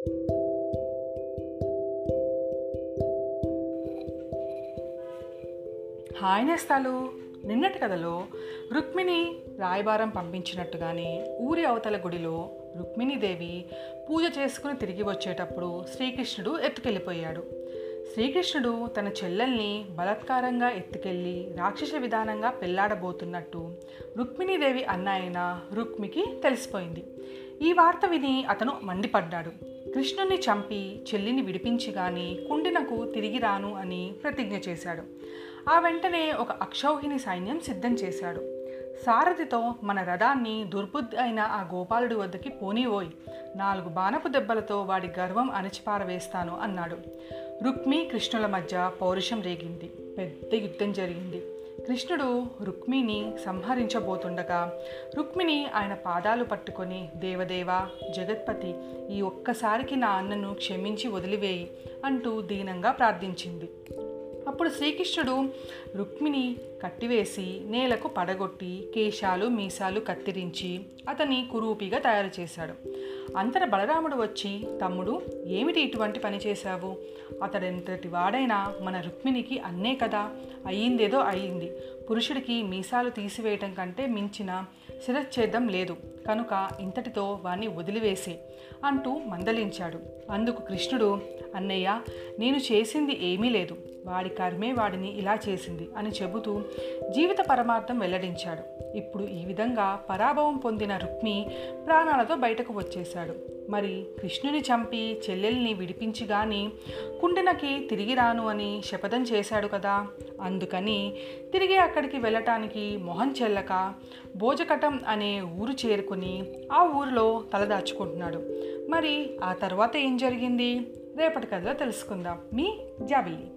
Hi నేస్తాలు. నిన్నటి కథలో రుక్మిణి రాయబారం పంపించినట్టుగానే ఊరి అవతల గుడిలో రుక్మిణీదేవి పూజ చేసుకుని తిరిగి వచ్చేటప్పుడు శ్రీకృష్ణుడు ఎత్తుకెళ్ళిపోయాడు. శ్రీకృష్ణుడు తన చెల్లెల్ని బలాత్కారంగా ఎత్తుకెళ్ళి రాక్షస విధానంగా పెళ్ళాడబోతున్నట్టు రుక్మిణీదేవి అన్న అయిన రుక్మికి తెలిసిపోయింది. ఈ వార్త విని అతను మండిపడ్డాడు. కృష్ణుని చంపి చెల్లిని విడిపించి గాని కుండినకు తిరిగి రాను అని ప్రతిజ్ఞ చేశాడు. ఆ వెంటనే ఒక అక్షౌహిణి సైన్యం సిద్ధం చేశాడు. సారథితో మన రథాన్ని దుర్బుద్ధి అయిన ఆ గోపాలుడి వద్దకి పోనీవోయ్ నాలుగు బాణపు దెబ్బలతో వాడి గర్వం అణచిపారవేస్తాను అన్నాడు. రుక్మి కృష్ణుల మధ్య పౌరుషం రేగింది. పెద్ద యుద్ధం జరిగింది. కృష్ణుడు రుక్మిణి సంహరించబోతుండగా రుక్మిణి ఆయన పాదాలు పట్టుకొని దేవదేవ జగత్పతి ఈ ఒక్కసారికి నా అన్నను క్షమించి వదిలివేయి అంటూ దీనంగా ప్రార్థించింది. అప్పుడు శ్రీకృష్ణుడు రుక్మిణి కట్టివేసి నేలకు పడగొట్టి కేశాలు మీసాలు కత్తిరించి అతని కురూపిగా తయారు చేశాడు. అంతట బలరాముడు వచ్చి తమ్ముడు ఏమిటి ఇటువంటి పని చేశావు? అతడెంతటి వాడైనా మన రుక్మిణికి అన్నే కదా. అయ్యిందేదో అయ్యింది. పురుషుడికి మీసాలు తీసివేయటం కంటే మించిన శిరచ్ఛేదం లేదు. కనుక ఇంతటితో వాణ్ణి వదిలివేసే అంటూ మందలించాడు. అందుకు కృష్ణుడు అన్నయ్య నేను చేసింది ఏమీ లేదు. వాడి కర్మే వాడిని ఇలా చేసింది అని చెబుతూ జీవిత పరమార్థం వెల్లడించాడు. ఇప్పుడు ఈ విధంగా పరాభవం పొందిన రుక్మి ప్రాణాలతో బయటకు వచ్చేశాడు. మరి కృష్ణుని చంపి చెల్లెల్ని విడిపించి గాని కుండెనకి తిరిగి రాను అని శపథం చేశాడు కదా. అందుకని తిరిగి అక్కడికి వెళ్ళటానికి మొహం చెల్లక భోజకటం అనే ఊరు చేరుకుని ఆ ఊరిలో తలదాచుకుంటున్నాడు. మరి ఆ తర్వాత ఏం జరిగింది? రేపటి కథలో తెలుసుకుందాం. మీ జాబిల్లి